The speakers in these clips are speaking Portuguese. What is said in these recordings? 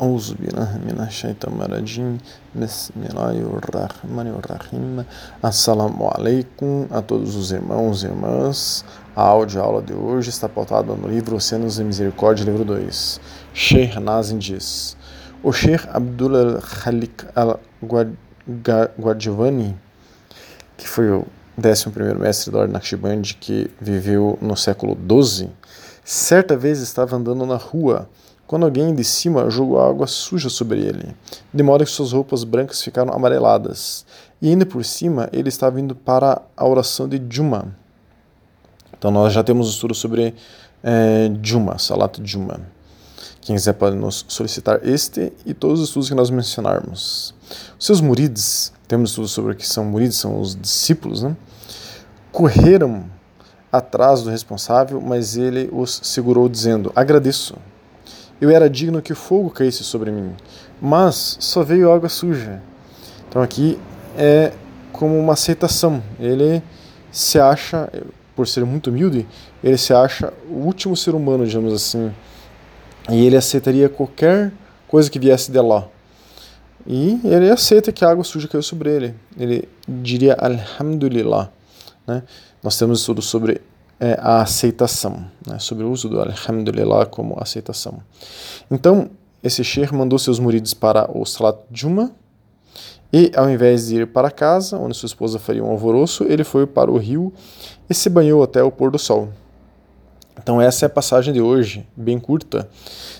أعوذ بالله من الشيطان الرجيم بسم الله الرحمن الرحيم Assalamu alaikum a todos os irmãos e irmãs a aula de hoje está pautada no livro Oceanos de Misericórdia, livro 2 Sheikh Nazim diz O Sheikh Abdul Khalik al-Guadjivani que foi o 11 mestre da Ordem Naqshband que viveu no século XII certa vez estava andando na rua quando alguém de cima jogou água suja sobre ele, de modo que suas roupas brancas ficaram amareladas. E ainda por cima, ele estava indo para a oração de Juma. Então nós já temos um estudo sobre é, Juma, Salat Juma. Quem quiser pode nos solicitar este e todos os estudos que nós mencionarmos. Os seus murids, temos estudos sobre o que são murids, são os discípulos, né? correram atrás do responsável, mas ele os segurou dizendo: Agradeço eu era digno que o fogo caísse sobre mim, mas só veio água suja. Então aqui é como uma aceitação. Ele se acha, por ser muito humilde, ele se acha o último ser humano, digamos assim. E ele aceitaria qualquer coisa que viesse de lá. E ele aceita que a água suja caiu sobre ele. Ele diria Alhamdulillah. Né? Nós temos estudo sobre é, a aceitação, né, sobre o uso do Alhamdulillah como aceitação. Então, esse Sheikh mandou seus muridos para o Salat Juma e, ao invés de ir para casa, onde sua esposa faria um alvoroço, ele foi para o rio e se banhou até o pôr do sol. Então, essa é a passagem de hoje, bem curta.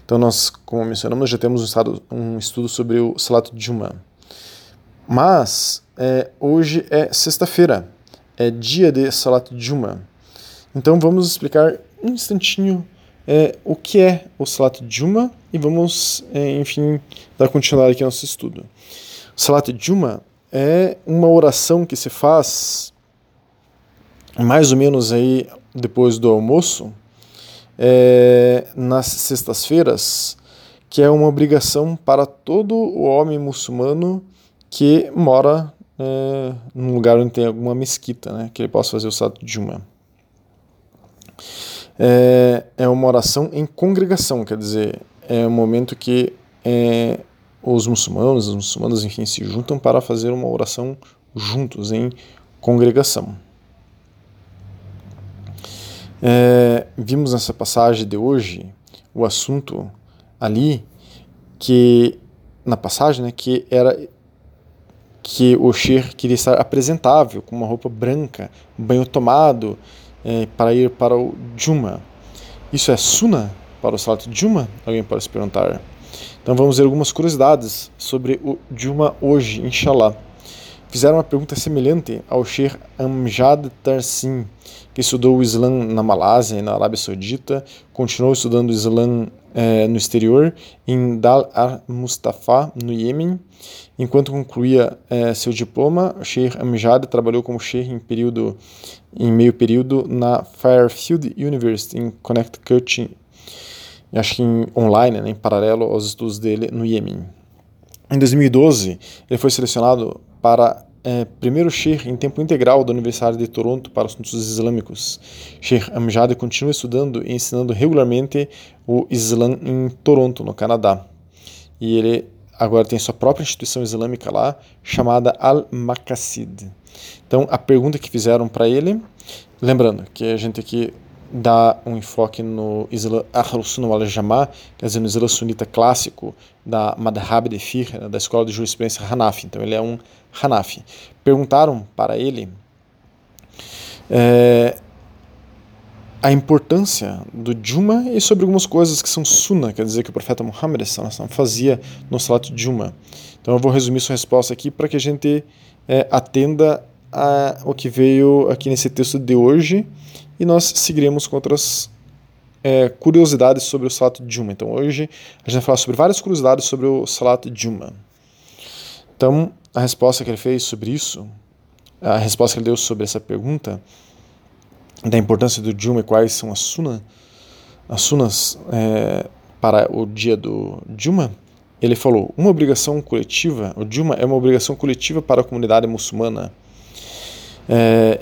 Então, nós, como mencionamos, já temos um, estado, um estudo sobre o Salat Juma. Mas, é, hoje é sexta-feira, é dia de Salat Juma. Então vamos explicar um instantinho é, o que é o Salat Juma e vamos, é, enfim, dar continuidade aqui ao nosso estudo. O Salat Juma é uma oração que se faz mais ou menos aí depois do almoço, é, nas sextas-feiras, que é uma obrigação para todo o homem muçulmano que mora é, num lugar onde tem alguma mesquita, né, que ele possa fazer o Salat Juma é, é uma oração em congregação, quer dizer, é um momento que é, os muçulmanos, os muçulmanos, enfim, se juntam para fazer uma oração juntos, em congregação. É, vimos nessa passagem de hoje o assunto ali que na passagem, né, que era que o Sher queria estar apresentável, com uma roupa branca, banho tomado, é, para ir para o Juma. Isso é Sunnah para o Salat Juma? Alguém pode se perguntar. Então vamos ver algumas curiosidades sobre o Juma hoje, inshallah. Fizeram uma pergunta semelhante ao Sheikh Amjad Tarsim, que estudou o Islã na Malásia e na Arábia Saudita, continuou estudando o Islã é, no exterior, em Dal al-Mustafa, no Iêmen. Enquanto concluía é, seu diploma, Sheikh Amjad trabalhou como Sheikh em, período, em meio período na Fairfield University, em Connecticut, acho que em online, né, em paralelo aos estudos dele no Iêmen. Em 2012, ele foi selecionado para é, primeiro Sheikh em tempo integral da Universidade de Toronto para assuntos islâmicos. Sheikh Amjad continua estudando e ensinando regularmente o Islã em Toronto, no Canadá. E ele agora tem sua própria instituição islâmica lá, chamada Al-Maqasid. Então, a pergunta que fizeram para ele, lembrando que a gente aqui dá um enfoque no Islã Ahl-Sunnah wal-Jama'ah, quer dizer, no Islã sunita clássico da Madhab de Fiqh, né, da escola de jurisprudência Hanafi. Então, ele é um Hanafi. Perguntaram para ele é, a importância do Juma e sobre algumas coisas que são Sunnah, quer dizer que o profeta Muhammad fazia no Salat Juma. Então eu vou resumir sua resposta aqui para que a gente é, atenda a, o que veio aqui nesse texto de hoje e nós seguiremos com outras é, curiosidades sobre o Salat Juma. Então hoje a gente vai falar sobre várias curiosidades sobre o Salat Juma. Então, a resposta que ele fez sobre isso, a resposta que ele deu sobre essa pergunta, da importância do Juma e quais são as sunas, as sunas é, para o dia do Juma, ele falou: uma obrigação coletiva, o Juma é uma obrigação coletiva para a comunidade muçulmana. É,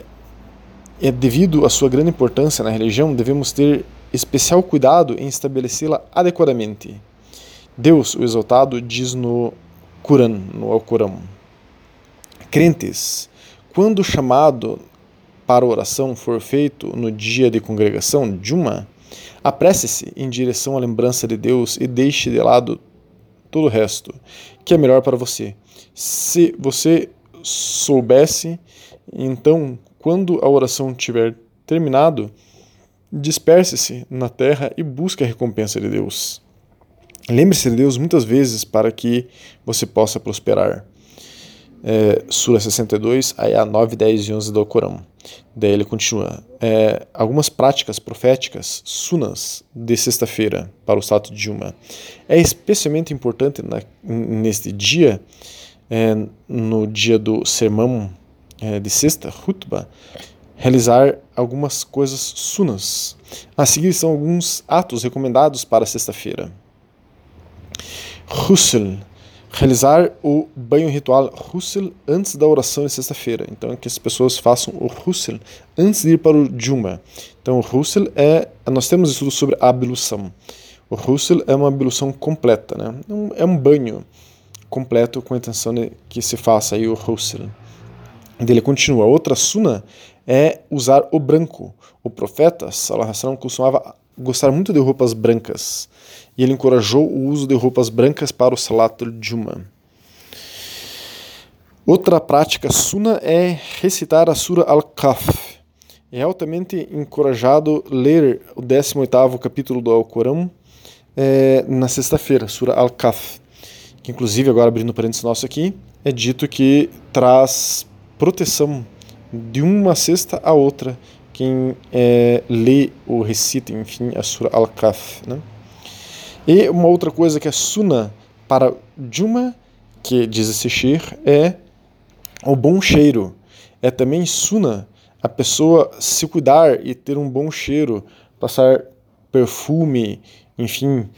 é devido à sua grande importância na religião, devemos ter especial cuidado em estabelecê-la adequadamente Deus, o exaltado, diz no Quran, no Alcorão: Crentes, quando o chamado para oração for feito no dia de congregação, Juma, apresse-se em direção à lembrança de Deus e deixe de lado todo o resto, que é melhor para você. Se você soubesse, então, quando a oração tiver terminado, disperse-se na terra e busque a recompensa de Deus. Lembre-se de Deus muitas vezes para que você possa prosperar. É, Sura 62, Ayah 9, 10 e 11 do Corão. Daí ele continua. É, algumas práticas proféticas, sunas, de sexta-feira para o status de uma. É especialmente importante na, neste dia, é, no dia do sermão é, de sexta, Hutba, realizar algumas coisas sunas. A seguir são alguns atos recomendados para sexta-feira. Husl, realizar o banho ritual Husl antes da oração de sexta-feira. Então, é que as pessoas façam o Husl antes de ir para o Juma. Então, o Husl é. Nós temos estudos sobre a ablução. O Husl é uma ablução completa, né? É um banho completo com a intenção de que se faça aí o Husl. Ele continua. Outra suna é usar o branco. O profeta, Salah costumava gostar muito de roupas brancas e ele encorajou o uso de roupas brancas para o Salatul Juma. Outra prática suna é recitar a Sura Al-Kahf. É altamente encorajado ler o 18º capítulo do Alcorão é, na sexta-feira, Sura Al-Kahf, que inclusive, agora abrindo parênteses nosso aqui, é dito que traz proteção de uma sexta a outra quem é, lê ou recita, enfim, a Surah Al-Kahf. Né? E uma outra coisa que é Sunnah para Juma, que diz esse shir, é o bom cheiro. É também Sunnah a pessoa se cuidar e ter um bom cheiro, passar perfume, enfim,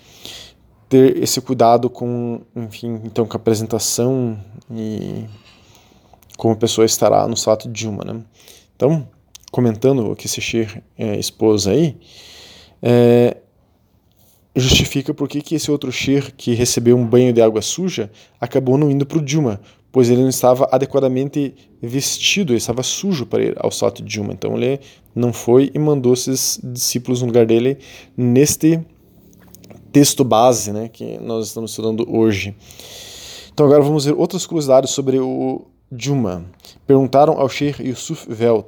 ter esse cuidado com, enfim, então com a apresentação e como a pessoa estará no status de uma, né? Então, comentando o que esse Shir é, expôs aí, é, justifica por que esse outro Shir que recebeu um banho de água suja acabou não indo para o Dilma, pois ele não estava adequadamente vestido, ele estava sujo para ir ao de Dilma. Então ele não foi e mandou esses discípulos no lugar dele neste texto base né, que nós estamos estudando hoje. Então agora vamos ver outras curiosidades sobre o Juma. Perguntaram ao Sheikh Yusuf Velt,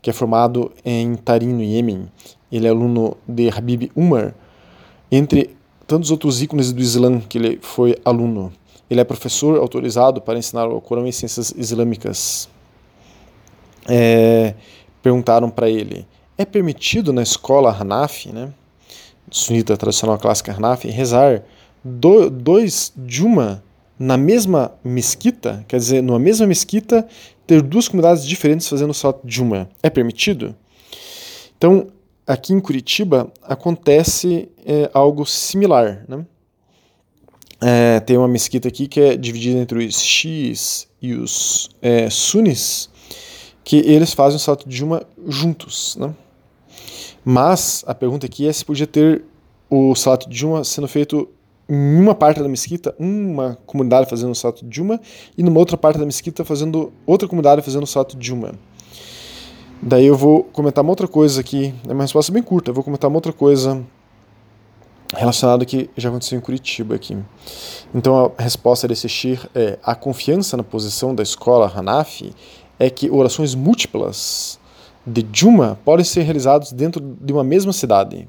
que é formado em Tarim, no Iêmen. Ele é aluno de Habib Umar, entre tantos outros ícones do Islã que ele foi aluno. Ele é professor autorizado para ensinar o Corão e ciências islâmicas. É, perguntaram para ele: é permitido na escola Hanafi, né, sunita tradicional clássica Hanafi, rezar do, dois Juma na mesma mesquita, quer dizer, numa mesma mesquita, ter duas comunidades diferentes fazendo salat Juma. É permitido? Então, aqui em Curitiba acontece é, algo similar. Né? É, tem uma mesquita aqui que é dividida entre os X e os é, Sunis, que eles fazem o salat Juma juntos. Né? Mas a pergunta aqui é se podia ter o salat Juma sendo feito em uma parte da mesquita, uma comunidade fazendo o salto de uma, e numa outra parte da mesquita fazendo outra comunidade fazendo o salto de uma. Daí eu vou comentar uma outra coisa aqui, é uma resposta bem curta, eu vou comentar uma outra coisa relacionada que já aconteceu em Curitiba aqui. Então a resposta desse Shir é: a confiança na posição da escola Hanafi é que orações múltiplas de Juma podem ser realizadas dentro de uma mesma cidade.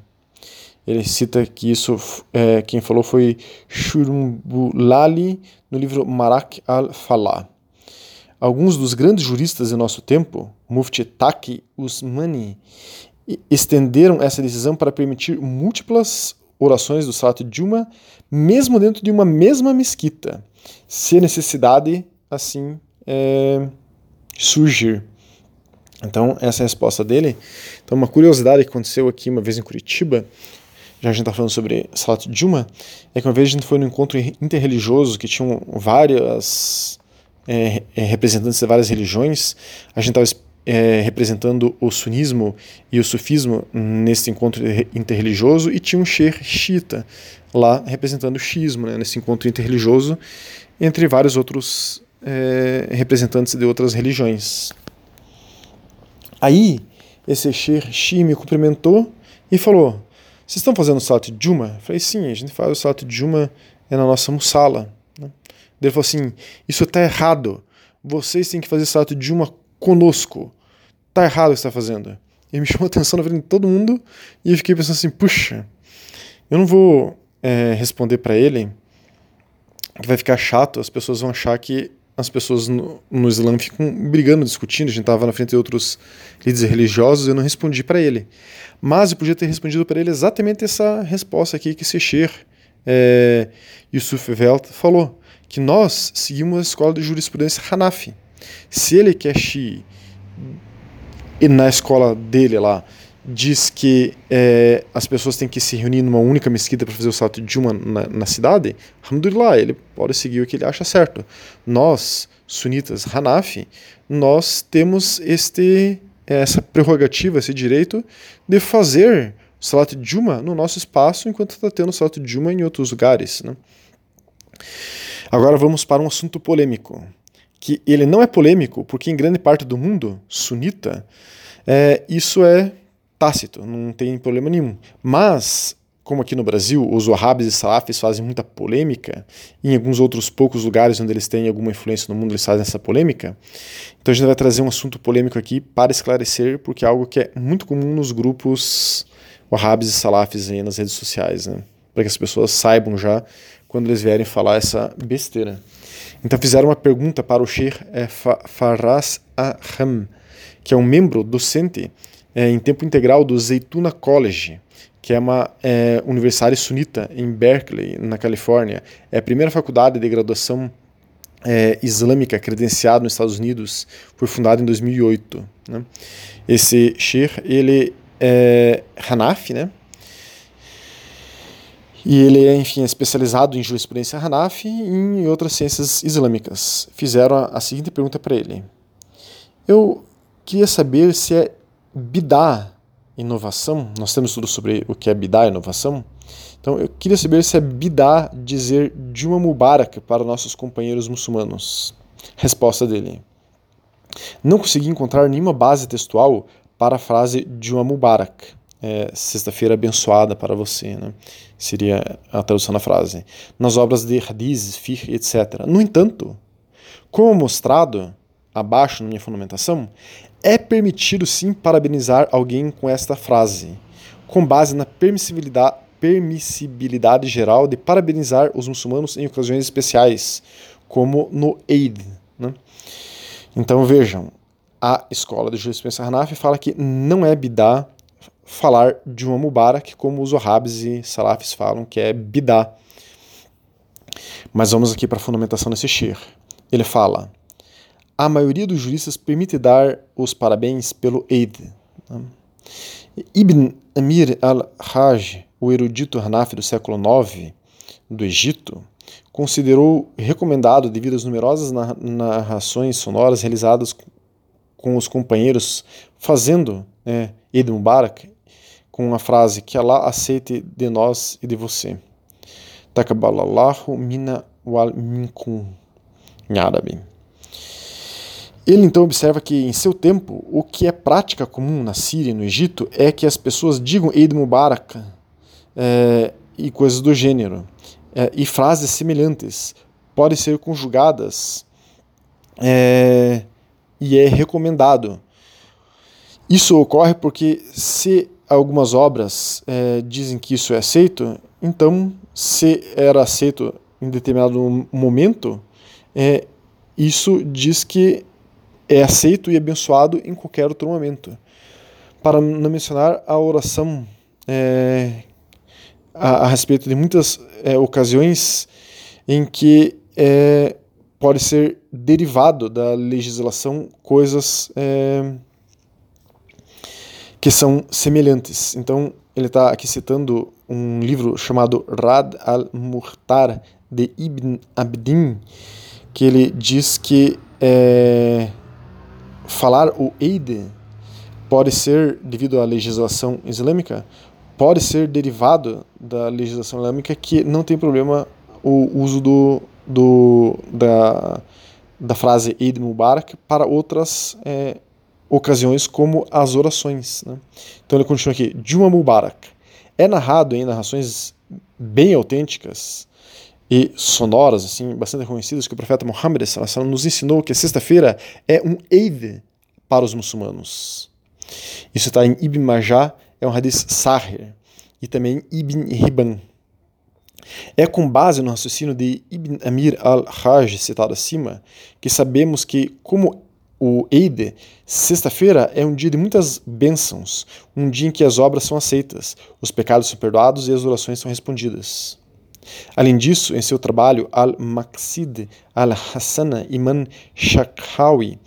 Ele cita que isso, é, quem falou foi Shurumbulali no livro Marak al-Falah. Alguns dos grandes juristas de nosso tempo, Mufti Taqi Usmani, estenderam essa decisão para permitir múltiplas orações do Salat Juma, mesmo dentro de uma mesma mesquita, se a necessidade assim é, surgir. Então, essa é a resposta dele. Então, uma curiosidade que aconteceu aqui uma vez em Curitiba, já a gente está falando sobre Salat Juma, é que uma vez a gente foi num encontro interreligioso que tinham várias é, é, representantes de várias religiões, a gente estava é, representando o sunismo e o sufismo nesse encontro interreligioso, e tinha um sheikh xiita lá representando o xismo, né, nesse encontro interreligioso, entre vários outros é, representantes de outras religiões. Aí, esse sheikh Shi me cumprimentou e falou: Vocês estão fazendo o Salat de Juma? Eu falei: Sim, a gente faz o Salat de Juma é na nossa musala. Né? Ele falou assim: Isso está errado. Vocês têm que fazer Salat de Juma conosco. Tá errado o que está fazendo. Ele me chamou a atenção na frente de todo mundo e eu fiquei pensando assim: Puxa, eu não vou é, responder para ele que vai ficar chato, as pessoas vão achar que as pessoas no, no Islã ficam brigando, discutindo. A gente estava na frente de outros líderes religiosos, eu não respondi para ele. Mas eu podia ter respondido para ele exatamente essa resposta aqui que Secher é, Yusuf Velt falou, que nós seguimos a escola de jurisprudência Hanafi. Se ele quer Shi e na escola dele lá diz que é, as pessoas têm que se reunir numa única mesquita para fazer o salto de uma na, na cidade, alhamdulillah, ele pode seguir o que ele acha certo. Nós, sunitas Hanafi, nós temos este essa prerrogativa, esse direito de fazer o Salat de Juma no nosso espaço, enquanto está tendo o Salat de Juma em outros lugares. Né? Agora vamos para um assunto polêmico, que ele não é polêmico porque em grande parte do mundo sunita é, isso é tácito, não tem problema nenhum. Mas, como aqui no Brasil, os wahhabis e salafis fazem muita polêmica, e em alguns outros poucos lugares onde eles têm alguma influência no mundo eles fazem essa polêmica, então a gente vai trazer um assunto polêmico aqui para esclarecer, porque é algo que é muito comum nos grupos wahhabis e salafis aí nas redes sociais, né? para que as pessoas saibam já quando eles vierem falar essa besteira. Então fizeram uma pergunta para o Sheikh é, Faraz Aham, que é um membro docente é, em tempo integral do Zaytuna College, que é uma é, universidade sunita em Berkeley, na Califórnia. É a primeira faculdade de graduação é, islâmica credenciada nos Estados Unidos, foi fundada em 2008. Né? Esse sheikh, ele é Hanafi, né? E ele é, enfim, especializado em jurisprudência Hanafi e em outras ciências islâmicas. Fizeram a, a seguinte pergunta para ele. Eu queria saber se é Bidá, inovação, nós temos tudo sobre o que é Bidá, inovação. Então eu queria saber se é Bidá dizer Juma Mubarak para nossos companheiros muçulmanos. Resposta dele. Não consegui encontrar nenhuma base textual para a frase Juma Mubarak. É, Sexta-feira abençoada para você, né? seria a tradução da frase. Nas obras de Hadiz, Fiqh, etc. No entanto, como mostrado abaixo na minha fundamentação, é permitido sim parabenizar alguém com esta frase, com base na permissibilidade, permissibilidade geral de parabenizar os muçulmanos em ocasiões especiais, como no Eid. Né? Então vejam, a escola de jurisprudência Hanafi fala que não é bidá falar de uma Mubarak como os Wahhabis e Salafis falam que é bidá. Mas vamos aqui para a fundamentação desse shir. Ele fala a maioria dos juristas permite dar os parabéns pelo Eid. Ibn Amir al-Hajj, o erudito Hanafi do século IX do Egito, considerou recomendado devido às numerosas narrações sonoras realizadas com os companheiros fazendo né, Eid Mubarak com a frase que Allah aceite de nós e de você. Takabalallahu mina wal minkum em árabe. Ele então observa que, em seu tempo, o que é prática comum na Síria e no Egito é que as pessoas digam Eid Mubarak é, e coisas do gênero. É, e frases semelhantes podem ser conjugadas é, e é recomendado. Isso ocorre porque, se algumas obras é, dizem que isso é aceito, então, se era aceito em determinado momento, é, isso diz que é aceito e abençoado em qualquer outro momento. Para não mencionar a oração é, a, a, respeito de muitas é, ocasiões em que é, pode ser derivado da legislação coisas é, que são semelhantes. Então, ele está aqui citando um livro chamado Rad al-Muhtar de Ibn Abdin, que ele diz que é, falar o Eid pode ser, devido à legislação islâmica, pode ser derivado da legislação islâmica que não tem problema o uso do, do, da, da frase Eid Mubarak para outras é, ocasiões, como as orações. Né? Então ele continua aqui: Juma Mubarak. É narrado em narrações bem autênticas e sonoras, assim, bastante conhecidas, que o profeta Muhammad nos ensinou que a sexta-feira é um Eid para os muçulmanos. Isso está em Ibn Majah, é um hadith Sahih, e também Ibn Hibban. É com base no raciocínio de Ibn Amir al-Hajj, citado acima, que sabemos que, como o Eid, sexta-feira é um dia de muitas bênçãos, um dia em que as obras são aceitas, os pecados são perdoados e as orações são respondidas. Além disso, em seu trabalho Al-Maqsid al-Hassana Iman Shakhawi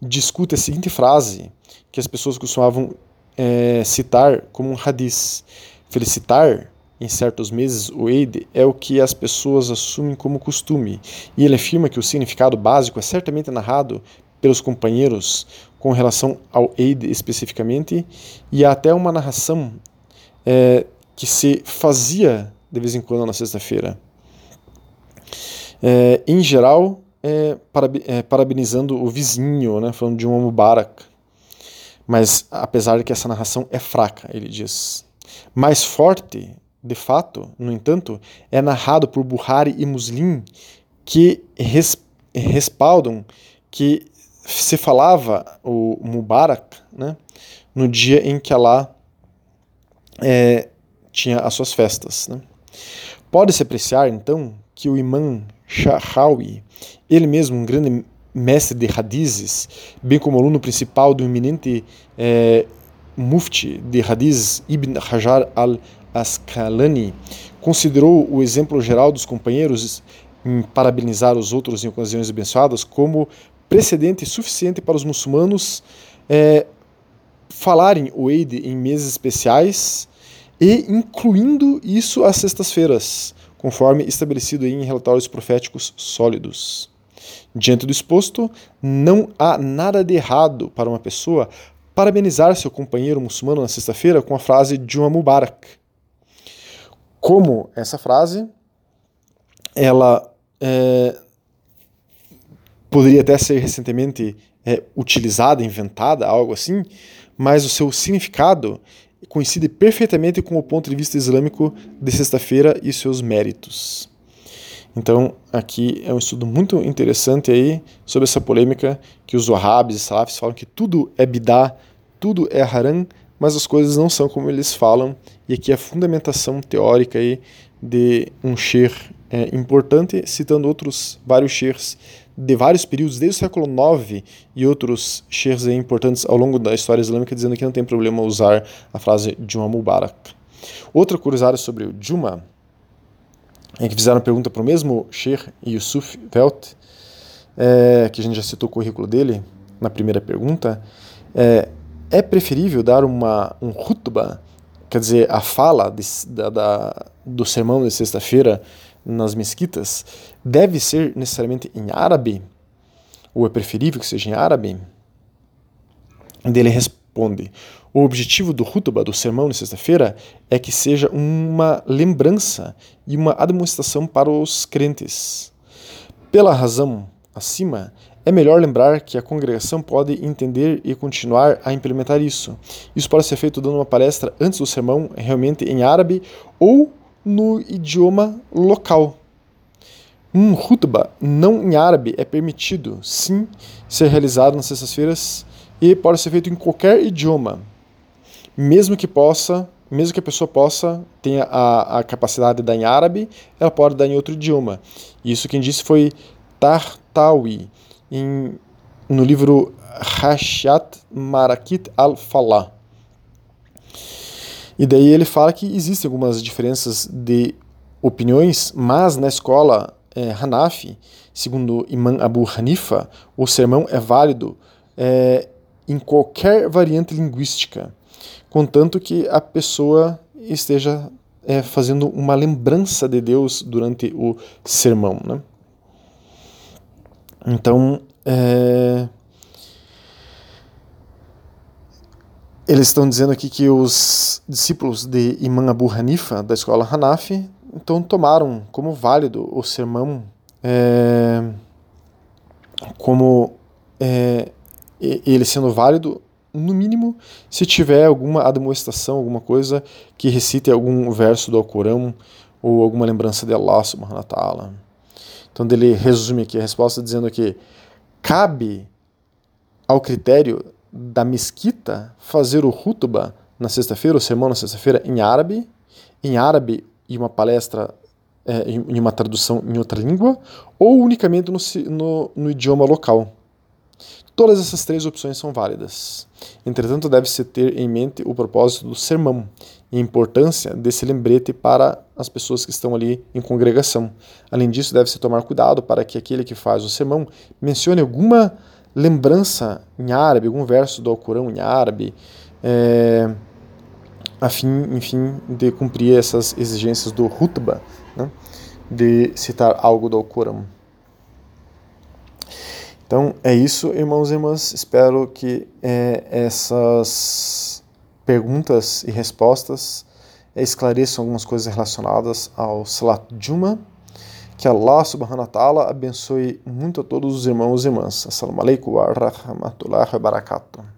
discute a seguinte frase que as pessoas costumavam é, citar como um hadith. Felicitar em certos meses o Eid é o que as pessoas assumem como costume, e ele afirma que o significado básico é certamente narrado pelos companheiros com relação ao Eid especificamente, e há até uma narração é, que se fazia de vez em quando na sexta-feira. É, em geral, é, é, parabenizando o vizinho, né, falando de um Mubarak. Mas apesar de que essa narração é fraca, ele diz. Mais forte, de fato, no entanto, é narrado por Buhari e Muslim, que res, respaldam que se falava o Mubarak né, no dia em que Allah é, tinha as suas festas. Né. Pode-se apreciar, então, que o imã Shahawi, ele mesmo um grande mestre de hadizes, bem como aluno principal do eminente é, mufti de hadizes Ibn Hajar al-Asqalani, considerou o exemplo geral dos companheiros em parabenizar os outros em ocasiões abençoadas como precedente suficiente para os muçulmanos é, falarem o Eid em meses especiais e incluindo isso às sextas-feiras, conforme estabelecido em relatórios proféticos sólidos. Diante do exposto, não há nada de errado para uma pessoa parabenizar seu companheiro muçulmano na sexta-feira com a frase Juma Mubarak. Como essa frase, ela é, poderia até ser recentemente é, utilizada, inventada, algo assim, mas o seu significado coincide perfeitamente com o ponto de vista islâmico de sexta-feira e seus méritos. Então, aqui é um estudo muito interessante aí sobre essa polêmica que os wahhabis e salafis falam que tudo é bidá, tudo é haram, mas as coisas não são como eles falam, e aqui a fundamentação teórica aí de um sher é, importante, citando outros vários sheikhs de vários períodos, desde o século IX e outros sheikhs importantes ao longo da história islâmica, dizendo que não tem problema usar a frase Juma Mubarak. Outra curiosidade sobre o Juma é que fizeram pergunta para o mesmo Sheikh Yusuf Velt, é, que a gente já citou o currículo dele na primeira pergunta, é, é preferível dar uma, um khutbah, quer dizer, a fala de, da, da, do sermão de sexta-feira nas mesquitas, deve ser necessariamente em árabe? Ou é preferível que seja em árabe? Ele responde: o objetivo do Hutuba, do sermão de sexta-feira, é que seja uma lembrança e uma demonstração para os crentes. Pela razão acima, é melhor lembrar que a congregação pode entender e continuar a implementar isso. Isso pode ser feito dando uma palestra antes do sermão, realmente em árabe ou no idioma local. Um khutbah não em árabe é permitido, sim, ser realizado nas sextas-feiras e pode ser feito em qualquer idioma, mesmo que possa, mesmo que a pessoa possa tenha a, a capacidade de dar em árabe, ela pode dar em outro idioma. Isso quem disse foi Tartawi, em, no livro Hashat Marakit al-Falah. E daí ele fala que existem algumas diferenças de opiniões, mas na escola é, Hanafi, segundo Imam Abu Hanifa, o sermão é válido é, em qualquer variante linguística, contanto que a pessoa esteja é, fazendo uma lembrança de Deus durante o sermão. Né? Então, é, eles estão dizendo aqui que os discípulos de Imam Abu Hanifa, da escola Hanafi, então tomaram como válido o sermão é, como é, ele sendo válido, no mínimo, se tiver alguma admoestação, alguma coisa que recite algum verso do Alcorão ou alguma lembrança de Allah subhanahu wa ta'ala. Então ele resume aqui a resposta dizendo que cabe ao critério da mesquita fazer o hutuba na sexta-feira, o sermão na sexta-feira em árabe, em árabe e uma palestra é, em uma tradução em outra língua, ou unicamente no, no, no idioma local. Todas essas três opções são válidas. Entretanto, deve-se ter em mente o propósito do sermão e a importância desse lembrete para as pessoas que estão ali em congregação. Além disso, deve-se tomar cuidado para que aquele que faz o sermão mencione alguma lembrança em árabe, algum verso do Alcorão em árabe, é, a fim, enfim, de cumprir essas exigências do Hutba, né, de citar algo do Alcorão. Então é isso, irmãos e irmãs. Espero que é, essas perguntas e respostas esclareçam algumas coisas relacionadas ao Salat Juma. Que Allah subhanahu wa ta'ala abençoe muito a todos os irmãos e irmãs. Assalamu alaikum wa rahmatullahi wa barakatuh.